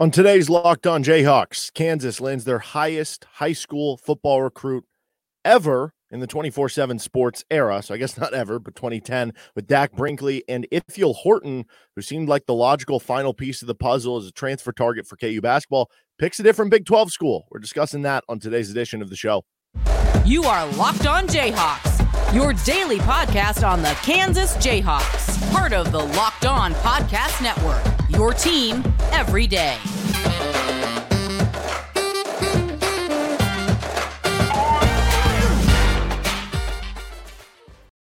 On today's Locked On Jayhawks, Kansas lands their highest high school football recruit ever in the 24 7 sports era. So I guess not ever, but 2010 with Dak Brinkley and Ithiel Horton, who seemed like the logical final piece of the puzzle as a transfer target for KU basketball, picks a different Big 12 school. We're discussing that on today's edition of the show. You are Locked On Jayhawks, your daily podcast on the Kansas Jayhawks, part of the Locked On Podcast Network, your team every day.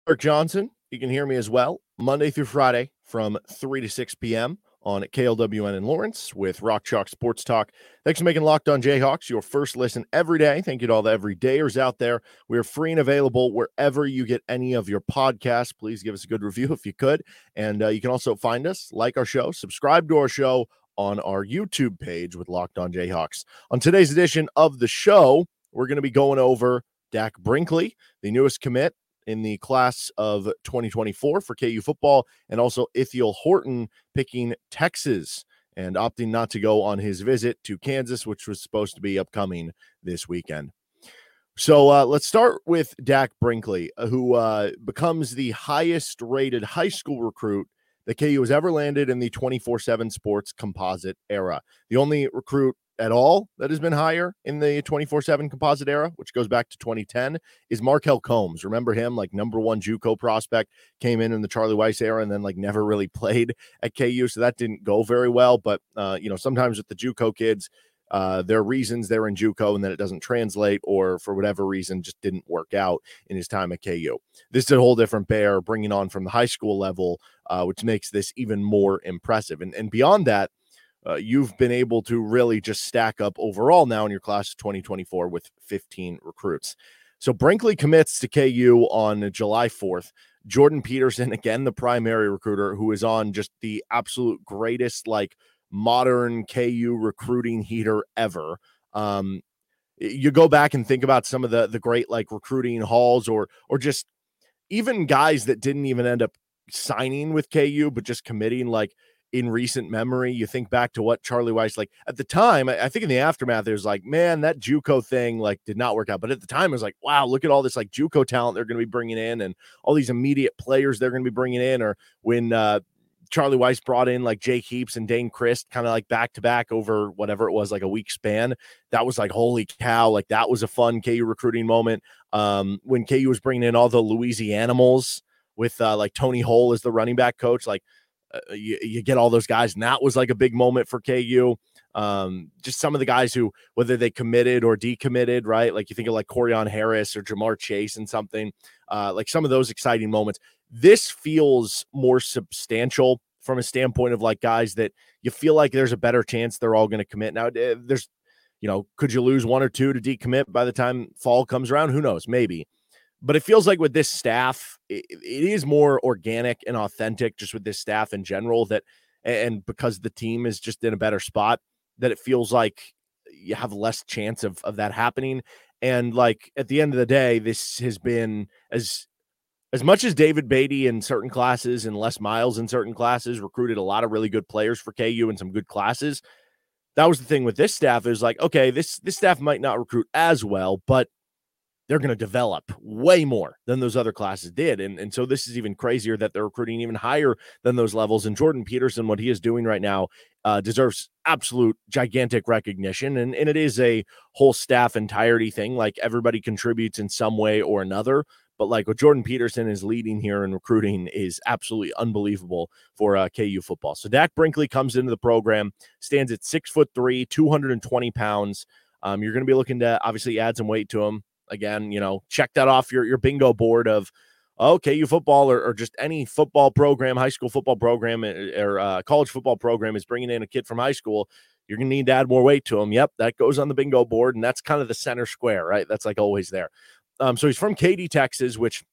Eric Johnson, you can hear me as well Monday through Friday from 3 to 6 p.m. on KLWN in Lawrence with Rock Chalk Sports Talk. Thanks for making Locked On Jayhawks your first listen every day. Thank you to all the everydayers out there. We're free and available wherever you get any of your podcasts. Please give us a good review if you could. And uh, you can also find us, like our show, subscribe to our show on our YouTube page with Locked On Jayhawks. On today's edition of the show, we're going to be going over Dak Brinkley, the newest commit in the class of 2024 for KU football, and also Ithiel Horton picking Texas and opting not to go on his visit to Kansas, which was supposed to be upcoming this weekend. So uh, let's start with Dak Brinkley, uh, who uh, becomes the highest rated high school recruit that KU has ever landed in the 24 7 sports composite era. The only recruit at all that has been higher in the 24 7 composite era, which goes back to 2010, is Marquel Combs. Remember him, like number one Juco prospect, came in in the Charlie Weis era and then like never really played at KU. So that didn't go very well. But, uh, you know, sometimes with the Juco kids, uh, there are reasons they're in JUCO and then it doesn't translate, or for whatever reason, just didn't work out in his time at KU. This is a whole different bear, bringing on from the high school level, uh, which makes this even more impressive. And and beyond that, uh, you've been able to really just stack up overall now in your class of 2024 with 15 recruits. So Brinkley commits to KU on July 4th. Jordan Peterson, again, the primary recruiter, who is on just the absolute greatest, like modern KU recruiting heater ever. Um, you go back and think about some of the the great like recruiting halls or or just even guys that didn't even end up signing with KU but just committing like in recent memory. You think back to what Charlie Weis like at the time. I, I think in the aftermath, there's like, man, that JUCO thing like did not work out. But at the time, it was like, wow, look at all this like JUCO talent they're going to be bringing in, and all these immediate players they're going to be bringing in. Or when uh, Charlie Weis brought in like Jake Heaps and Dayne Crist, kind of like back to back over whatever it was, like a week span. That was like, holy cow! Like that was a fun KU recruiting moment. Um, when KU was bringing in all the Louisianimals with uh, like Tony Hull as the running back coach, like uh, you, you get all those guys, and that was like a big moment for KU. Um, just some of the guys who, whether they committed or decommitted, right? Like you think of like Corione Harris or Ja'Marr Chase and something, uh, like some of those exciting moments. This feels more substantial from a standpoint of like guys that you feel like there's a better chance they're all going to commit. Now, eh, there's, you know, could you lose one or two to decommit by the time fall comes around? Who knows? Maybe. But it feels like with this staff, it, it is more organic and authentic just with this staff in general that, and because the team is just in a better spot, that it feels like you have less chance of, of that happening. And like at the end of the day, this has been as as much as David Beaty in certain classes and Les Miles in certain classes recruited a lot of really good players for KU and some good classes. That was the thing with this staff is like, okay, this this staff might not recruit as well, but they're going to develop way more than those other classes did. And, and so this is even crazier that they're recruiting even higher than those levels. And Jordan Peterson, what he is doing right now, uh, deserves absolute gigantic recognition. And, and it is a whole staff entirety thing. Like everybody contributes in some way or another. But like what Jordan Peterson is leading here in recruiting is absolutely unbelievable for uh, KU football. So Dak Brinkley comes into the program, stands at six foot three, 220 pounds. Um, you're going to be looking to obviously add some weight to him again, you know, check that off your, your bingo board of, okay, you football or, or just any football program, high school football program eh, or uh, college football program is bringing in a kid from high school. You're going to need to add more weight to him. Yep, that goes on the bingo board. And that's kind of the center square, right? That's like always there. Um, so he's from Katy, Texas, which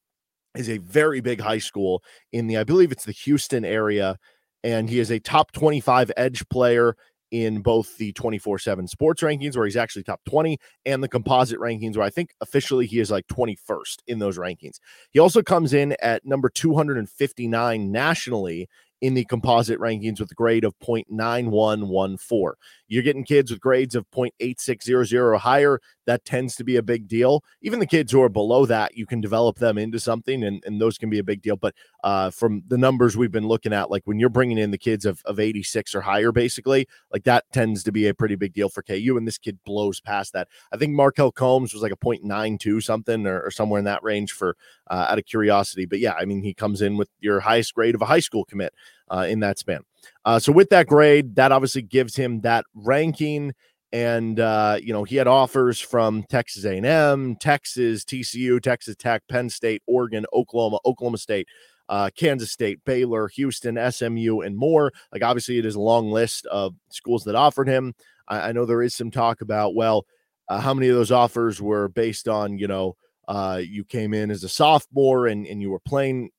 is a very big high school in the, I believe it's the Houston area. And he is a top 25 edge player in both the 24 7 sports rankings, where he's actually top 20, and the composite rankings, where I think officially he is like 21st in those rankings. He also comes in at number 259 nationally in the composite rankings with a grade of 0.9114. You're getting kids with grades of 0.8600 or higher. That tends to be a big deal. Even the kids who are below that, you can develop them into something, and, and those can be a big deal. But uh, from the numbers we've been looking at, like when you're bringing in the kids of, of 86 or higher, basically, like that tends to be a pretty big deal for KU. And this kid blows past that. I think Marquel Combs was like a 0.92 something or, or somewhere in that range for uh, out of curiosity. But yeah, I mean, he comes in with your highest grade of a high school commit uh, in that span. Uh, so with that grade, that obviously gives him that ranking. And uh, you know he had offers from Texas A&M, Texas, TCU, Texas Tech, Penn State, Oregon, Oklahoma, Oklahoma State, uh, Kansas State, Baylor, Houston, SMU, and more. Like obviously, it is a long list of schools that offered him. I, I know there is some talk about well, uh, how many of those offers were based on you know uh, you came in as a sophomore and and you were playing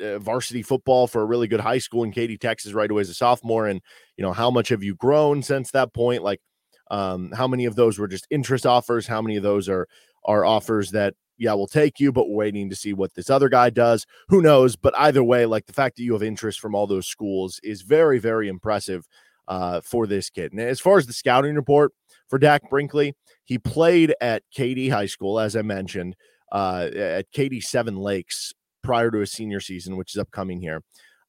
uh, varsity football for a really good high school in Katy, Texas, right away as a sophomore. And, you know, how much have you grown since that point? Like, um, how many of those were just interest offers? How many of those are are offers that, yeah, we'll take you, but waiting to see what this other guy does? Who knows? But either way, like the fact that you have interest from all those schools is very, very impressive uh, for this kid. And as far as the scouting report for Dak Brinkley, he played at Katy High School, as I mentioned, uh, at Katy Seven Lakes prior to his senior season, which is upcoming here.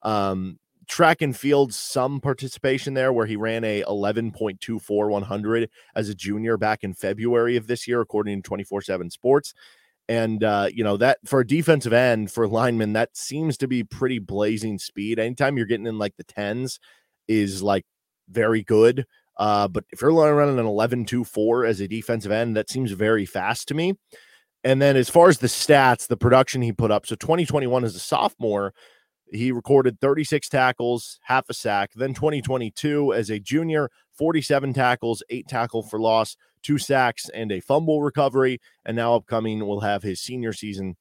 Um, track and field, some participation there where he ran a 11.24 100 as a junior back in February of this year, according to 24 7 Sports. And, uh, you know, that for a defensive end for lineman, that seems to be pretty blazing speed. Anytime you're getting in like the tens is like very good. Uh, but if you're running an 11 2 4 as a defensive end, that seems very fast to me. And then as far as the stats, the production he put up, so 2021 as a sophomore, he recorded 36 tackles, half a sack. Then 2022 as a junior, 47 tackles, eight tackle for loss, two sacks, and a fumble recovery. And now upcoming will have his senior season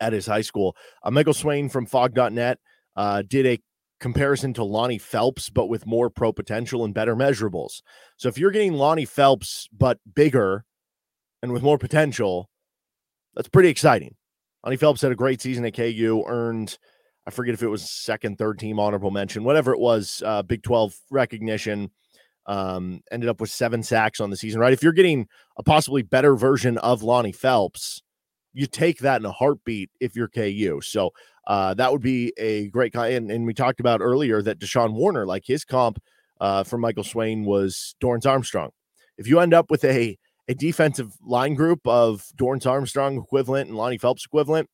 at his high school. Uh, Michael Swain from Phog.net uh, did a comparison to Lonnie Phelps, but with more pro potential and better measurables. So if you're getting Lonnie Phelps, but bigger and with more potential, that's pretty exciting. Lonnie Phelps had a great season at KU, earned, I forget if it was second, third team honorable mention, whatever it was, uh, Big 12 recognition. Um, ended up with seven sacks on the season, right? If you're getting a possibly better version of Lonnie Phelps, you take that in a heartbeat if you're KU. So uh, that would be a great guy. And, and we talked about earlier that Deshawn Warner, like his comp uh, for Michael Swain was Dorance Armstrong. If you end up with a a defensive line group of Dorance Armstrong equivalent and Lonnie Phelps equivalent,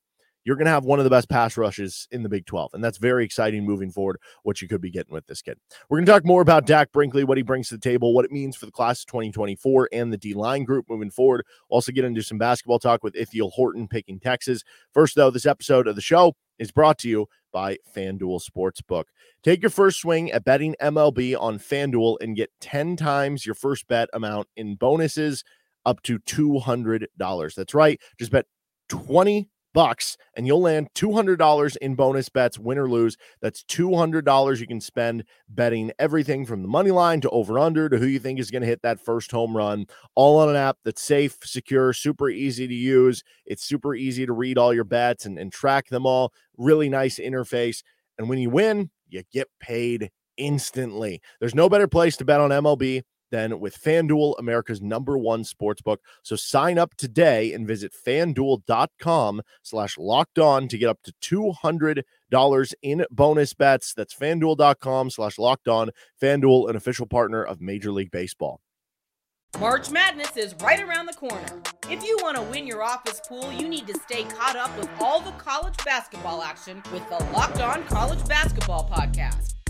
you're going to have one of the best pass rushes in the Big 12. And that's very exciting moving forward, what you could be getting with this kid. We're going to talk more about Dak Brinkley, what he brings to the table, what it means for the class of 2024 and the D line group moving forward. Also, get into some basketball talk with Ithiel Horton picking Texas. First, though, this episode of the show is brought to you by FanDuel Sportsbook. Take your first swing at betting MLB on FanDuel and get 10 times your first bet amount in bonuses up to $200. That's right. Just bet 20 bucks and you'll land $200 in bonus bets win or lose. That's $200 you can spend betting everything from the money line to over under to who you think is going to hit that first home run all on an app that's safe secure super easy to use. It's super easy to read all your bets and, and track them all. Really nice interface and when you win you get paid instantly. There's no better place to bet on mlb than with FanDuel, America's number one sports book. So sign up today and visit fanduel.com slash locked on to get up to $200 in bonus bets. That's fanduel.com slash locked on. FanDuel, an official partner of Major League Baseball. March Madness is right around the corner. If you want to win your office pool, you need to stay caught up with all the college basketball action with the Locked On College Basketball Podcast.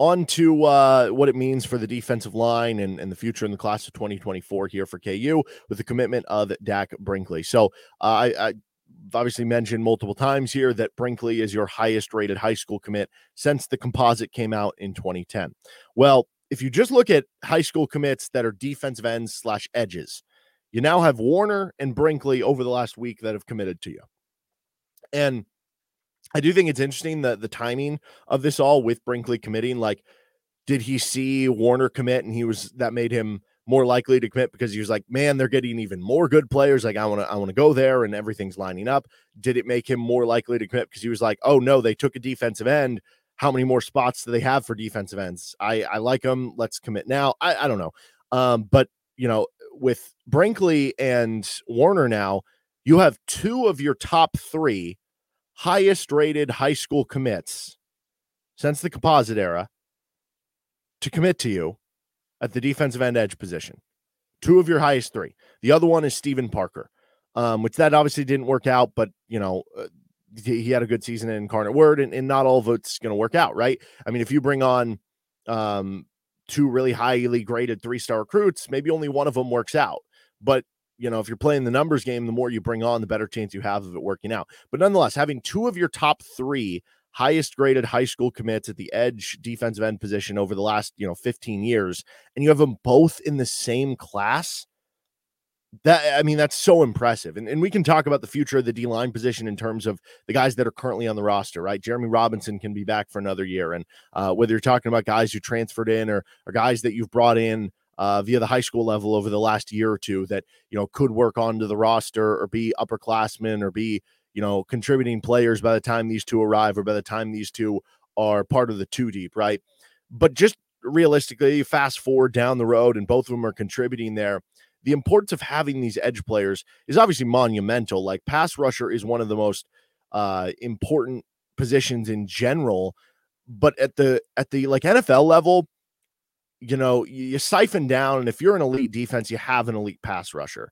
on to uh, what it means for the defensive line and, and the future in the class of 2024 here for KU with the commitment of Dak Brinkley. So uh, I, I obviously mentioned multiple times here that Brinkley is your highest rated high school commit since the composite came out in 2010. Well, if you just look at high school commits that are defensive ends slash edges, you now have Warner and Brinkley over the last week that have committed to you. And I do think it's interesting that the timing of this all with Brinkley committing, like, did he see Warner commit and he was that made him more likely to commit because he was like, man, they're getting even more good players. Like, I want to, I want to go there and everything's lining up. Did it make him more likely to commit because he was like, oh no, they took a defensive end. How many more spots do they have for defensive ends? I, I like them. Let's commit now. I, I don't know. Um, but you know, with Brinkley and Warner now, you have two of your top three highest rated high school commits since the composite era to commit to you at the defensive end edge position. Two of your highest three. The other one is Stephen Parker, um, which that obviously didn't work out, but you know, uh, he, had a good season in Incarnate Word, and, and not all of it's going to work out, right? I mean, if you bring on um, two really highly graded three star recruits, maybe only one of them works out. But you know, if you're playing the numbers game, the more you bring on, the better chance you have of it working out. But nonetheless, having two of your top three highest graded high school commits at the edge defensive end position over the last, you know, 15 years, and you have them both in the same class. That I mean, that's so impressive. And, and we can talk about the future of the D line position in terms of the guys that are currently on the roster, right? Jeremy Robinson can be back for another year. And uh, whether you're talking about guys who transferred in or, or guys that you've brought in uh, via the high school level over the last year or two that you know could work onto the roster or be upperclassmen or be you know contributing players by the time these two arrive or by the time these two are part of the two deep, right? But just realistically, fast forward down the road, and both of them are contributing there. The importance of having these edge players is obviously monumental. Like pass rusher is one of the most uh, important positions in general, but at the at the like NFL level, you know, you siphon down, and if you're an elite defense, you have an elite pass rusher.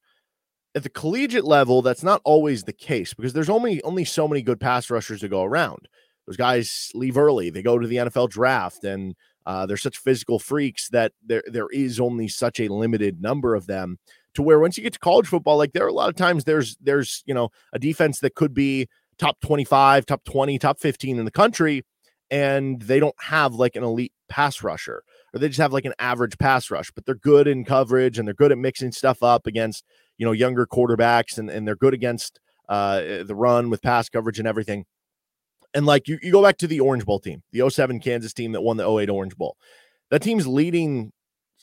At the collegiate level, that's not always the case because there's only only so many good pass rushers to go around. Those guys leave early; they go to the NFL draft, and uh, they're such physical freaks that there there is only such a limited number of them. To where once you get to college football, like there are a lot of times there's there's you know a defense that could be top 25, top 20, top 15 in the country, and they don't have like an elite pass rusher or they just have like an average pass rush, but they're good in coverage and they're good at mixing stuff up against, you know, younger quarterbacks and, and they're good against uh, the run with pass coverage and everything. And like you, you go back to the Orange Bowl team, the 07 Kansas team that won the 08 Orange Bowl. That team's leading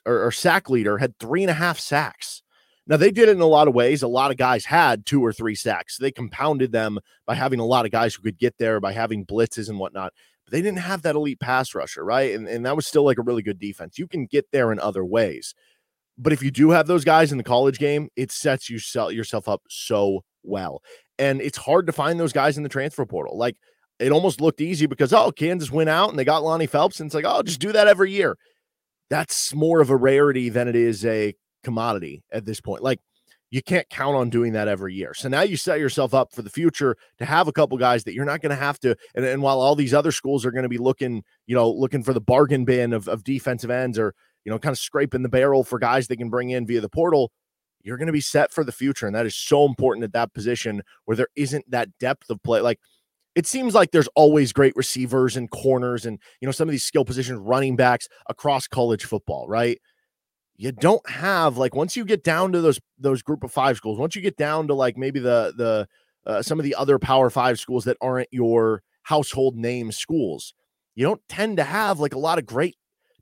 or, or sack leader had three and a half sacks. Now they did it in a lot of ways. A lot of guys had two or three sacks. They compounded them by having a lot of guys who could get there, by having blitzes and whatnot but they didn't have that elite pass rusher, right? And, and that was still like a really good defense. You can get there in other ways. But if you do have those guys in the college game, it sets you sell yourself up so well. And it's hard to find those guys in the transfer portal. Like it almost looked easy because oh, Kansas went out and they got Lonnie Phelps, and it's like, oh, just do that every year. That's more of a rarity than it is a commodity at this point. Like you can't count on doing that every year. So now you set yourself up for the future to have a couple guys that you're not going to have to. And, and while all these other schools are going to be looking, you know, looking for the bargain bin of, of defensive ends or, you know, kind of scraping the barrel for guys they can bring in via the portal, you're going to be set for the future. And that is so important at that position where there isn't that depth of play. Like, it seems like there's always great receivers and corners and you know some of these skill positions running backs across college football right you don't have like once you get down to those those group of five schools once you get down to like maybe the the uh, some of the other power five schools that aren't your household name schools you don't tend to have like a lot of great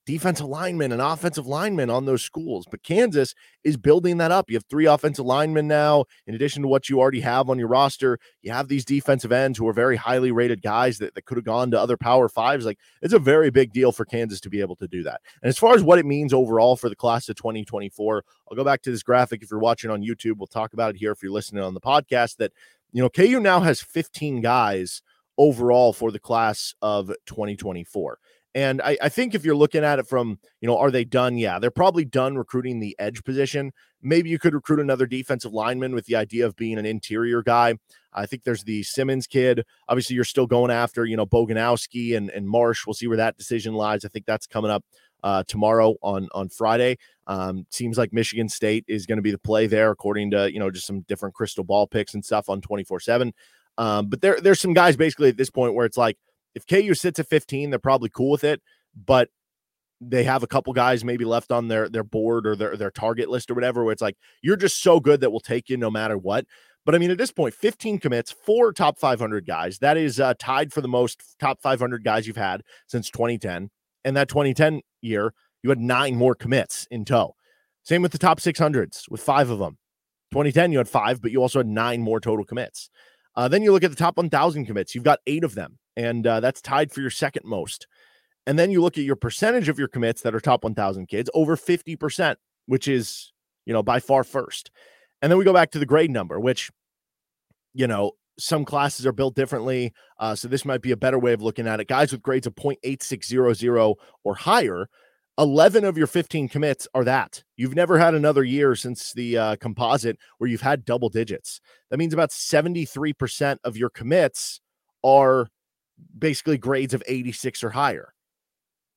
defensive linemen and offensive linemen on those schools. But Kansas is building that up. You have three offensive linemen now, in addition to what you already have on your roster. You have these defensive ends who are very highly rated guys that, that could have gone to other power fives. Like it's a very big deal for Kansas to be able to do that. And as far as what it means overall for the class of 2024, I'll go back to this graphic. If you're watching on YouTube, we'll talk about it here. If you're listening on the podcast, that you know, KU now has 15 guys overall for the class of 2024. And I, I, think if you're looking at it from, you know, are they done? Yeah, they're probably done recruiting the edge position. Maybe you could recruit another defensive lineman with the idea of being an interior guy. I think there's the Simmons kid. Obviously, you're still going after, you know, Boganowski and, and Marsh. We'll see where that decision lies. I think that's coming up uh, tomorrow on on Friday. Um, seems like Michigan State is going to be the play there, according to you know just some different crystal ball picks and stuff on 24 seven. Um, but there there's some guys basically at this point where it's like if KU sits at 15, they're probably cool with it. But they have a couple guys maybe left on their their board or their their target list or whatever where it's like you're just so good that we'll take you no matter what. But i mean at this point 15 commits four top 500 guys. That is uh, tied for the most top 500 guys you've had since 2010 and that 2010 year you had nine more commits in tow. Same with the top 600s with five of them. 2010 you had five but you also had nine more total commits. Uh, then you look at the top 1000 commits you've got eight of them and uh, that's tied for your second most and then you look at your percentage of your commits that are top 1000 kids over 50%, which is, you know, by far first. And then we go back to the grade number, which, you know, some classes are built differently. Uh, so this might be a better way of looking at it. Guys with grades of 0.8600 or higher, 11 of your 15 commits are that. You've never had another year since the uh, composite where you've had double digits. That means about 73% of your commits are basically grades of 86 or higher.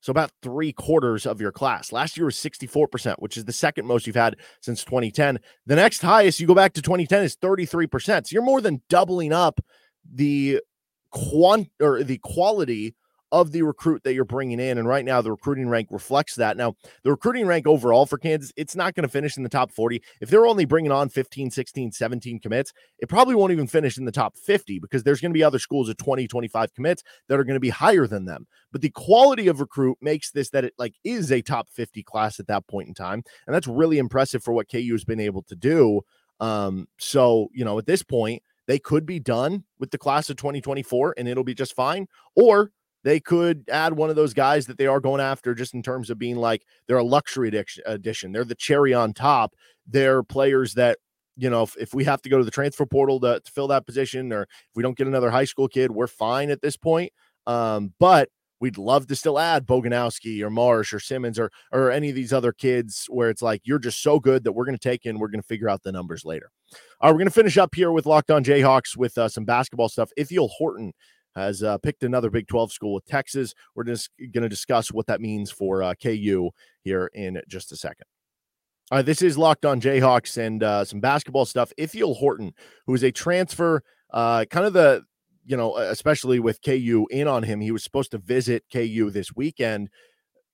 So about three quarters of your class. Last year was 64%, which is the second most you've had since 2010. The next highest you go back to 2010 is 33%. So you're more than doubling up the quant or the quality of the recruit that you're bringing in. And right now, the recruiting rank reflects that. Now, the recruiting rank overall for Kansas, it's not going to finish in the top 40. If they're only bringing on 15, 16, 17 commits, it probably won't even finish in the top 50 because there's going to be other schools of 20, 25 commits that are going to be higher than them. But the quality of recruit makes this that it like is a top 50 class at that point in time. And that's really impressive for what KU has been able to do. Um, so, you know, at this point, they could be done with the class of 2024 and it'll be just fine. Or they could add one of those guys that they are going after just in terms of being like they're a luxury addition. They're the cherry on top. They're players that, you know, if, if we have to go to the transfer portal to, to fill that position or if we don't get another high school kid, we're fine at this point. Um, but we'd love to still add Boganowski or Marsh or Simmons or or any of these other kids where it's like you're just so good that we're going to take in. We're going to figure out the numbers later. All right, we're going to finish up here with Locked On Jayhawks with uh, some basketball stuff. Ithiel Horton has uh, picked another Big 12 school with Texas. We're just going to discuss what that means for uh, KU here in just a second. All right, this is Locked On Jayhawks and uh, some basketball stuff. Ithiel Horton, who is a transfer, uh, kind of the, you know, especially with KU in on him, he was supposed to visit KU this weekend.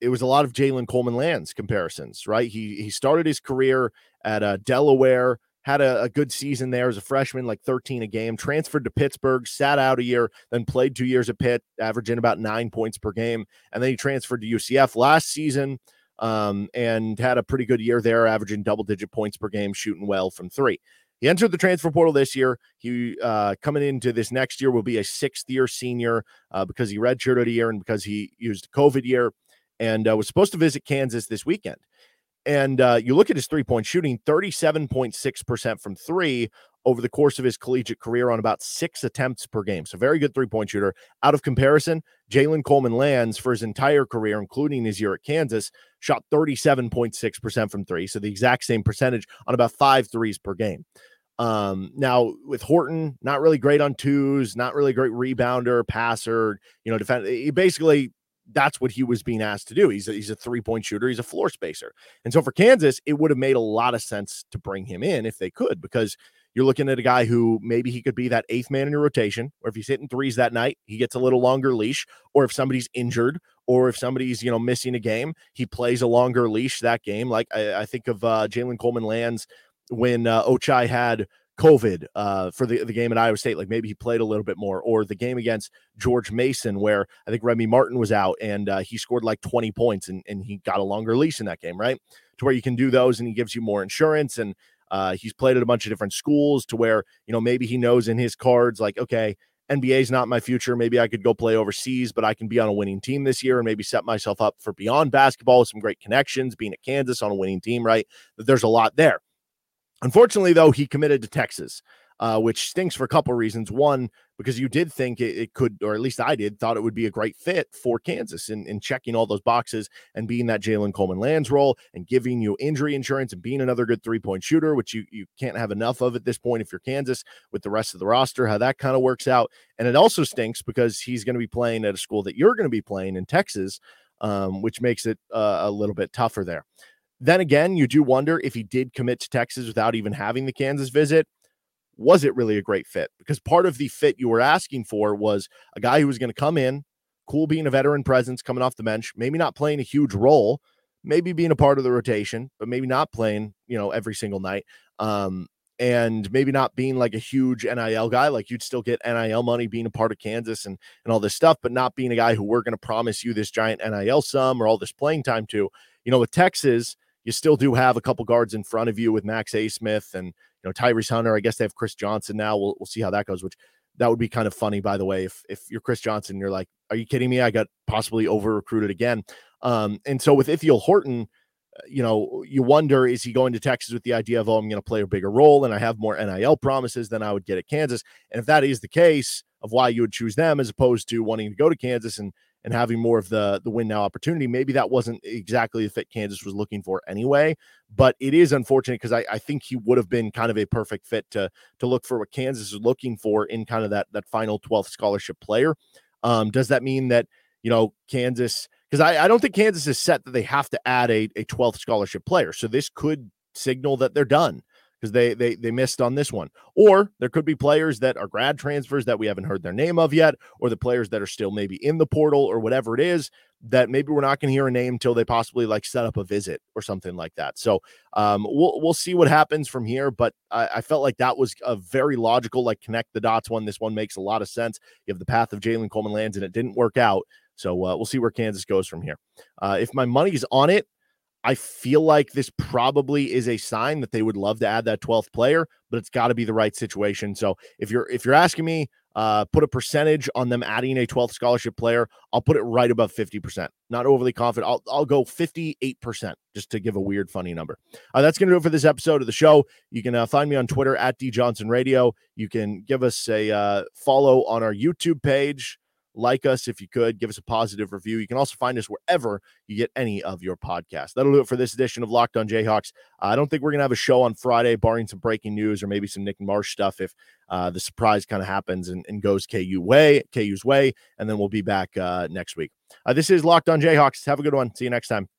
It was a lot of Jalen Coleman Lands comparisons, right? He he started his career at uh, Delaware, had a, a, good season there as a freshman, like 13 a game, transferred to Pittsburgh, sat out a year, then played two years at Pitt, averaging about nine points per game. And then he transferred to UCF last season um, and had a pretty good year there, averaging double digit points per game, shooting well from three. He entered the transfer portal this year. He uh, coming into this next year will be a sixth year senior uh, because he redshirted a year and because he used COVID year and uh, was supposed to visit Kansas this weekend. And uh, you look at his three point shooting 37.6% from three over the course of his collegiate career on about six attempts per game. So, very good three point shooter. Out of comparison, Jalen Coleman Lands for his entire career, including his year at Kansas, shot 37.6% from three. So, the exact same percentage on about five threes per game. Um, now with Horton, not really great on twos, not really great rebounder, passer, you know, defend. He basically that's what he was being asked to do. He's a, he's a three point shooter. He's a floor spacer. And so for Kansas, it would have made a lot of sense to bring him in if they could, because you're looking at a guy who maybe he could be that eighth man in your rotation, or if he's hitting threes that night, he gets a little longer leash, or if somebody's injured, or if somebody's you know missing a game, he plays a longer leash that game. Like I, I think of uh, Jalen Coleman Lands when uh, Ochai had COVID uh, for the, the game at Iowa State. Like maybe he played a little bit more, or the game against George Mason, where I think Remy Martin was out and uh, he scored like 20 points and, and he got a longer leash in that game, right? To where you can do those and he gives you more insurance. And uh, he's played at a bunch of different schools to where, you know, maybe he knows in his cards, like, okay, NBA is not my future. Maybe I could go play overseas, but I can be on a winning team this year and maybe set myself up for beyond basketball with some great connections, being at Kansas on a winning team, right? There's a lot there. Unfortunately, though, he committed to Texas, uh, which stinks for a couple of reasons. One, because you did think it, it, could, or at least I did, thought it would be a great fit for Kansas in, in checking all those boxes and being that Jalen Coleman Lands role and giving you injury insurance and being another good three point shooter, which you, you can't have enough of at this point if you're Kansas with the rest of the roster, how that kind of works out. And it also stinks because he's going to be playing at a school that you're going to be playing in Texas, um, which makes it uh, a little bit tougher there. Then again, you do wonder if he did commit to Texas without even having the Kansas visit, was it really a great fit? Because part of the fit you were asking for was a guy who was going to come in, cool being a veteran presence coming off the bench, maybe not playing a huge role, maybe being a part of the rotation, but maybe not playing, you know, every single night. Um, and maybe not being like a huge NIL guy, like you'd still get NIL money being a part of Kansas and and all this stuff, but not being a guy who we're going to promise you this giant NIL sum or all this playing time to. You know, with Texas, you still do have a couple guards in front of you with Max Abmas and you know Tyrese Hunter. I guess they have Chris Johnson now. We'll we'll see how that goes. Which that would be kind of funny, by the way. If if you're Chris Johnson, you're like, are you kidding me? I got possibly over recruited again. Um, and so with Ithiel Horton, uh, you know, you wonder is he going to Texas with the idea of oh, I'm going to play a bigger role and I have more NIL promises than I would get at Kansas. And if that is the case, of why you would choose them as opposed to wanting to go to Kansas and and having more of the the win now opportunity. Maybe that wasn't exactly the fit Kansas was looking for anyway, but it is unfortunate because I, I think he would have been kind of a perfect fit to to look for what Kansas is looking for in kind of that that final 12th scholarship player. Um, does that mean that you know Kansas? Because I, I don't think Kansas is set that they have to add a, a 12th scholarship player. So this could signal that they're done because they they they missed on this one. Or there could be players that are grad transfers that we haven't heard their name of yet, or the players that are still maybe in the portal or whatever it is that maybe we're not going to hear a name until they possibly like set up a visit or something like that. So um, we'll we'll see what happens from here. But I, I, felt like that was a very logical, like connect the dots one. This one makes a lot of sense. You have the path of Jalen Coleman lands, and it didn't work out. So uh, we'll see where Kansas goes from here. Uh, if my money's on it, I feel like this probably is a sign that they would love to add that 12th player, but it's got to be the right situation. So if you're if you're asking me, uh, put a percentage on them adding a 12th scholarship player, I'll put it right above 50%. Not overly confident. I'll, I'll go 58% just to give a weird, funny number. Uh, that's going to do it for this episode of the show. You can uh, find me on Twitter at D Johnson Radio. You can give us a uh, follow on our YouTube page. Like us if you could, give us a positive review. You can also find us wherever you get any of your podcasts. That'll do it for this edition of Locked on Jayhawks. I don't think we're going to have a show on Friday, barring some breaking news or maybe some Nick Marsh stuff if uh, the surprise kind of happens and, and, goes KU way, KU's way. And then we'll be back uh, next week. Uh, this is Locked on Jayhawks. Have a good one. See you next time.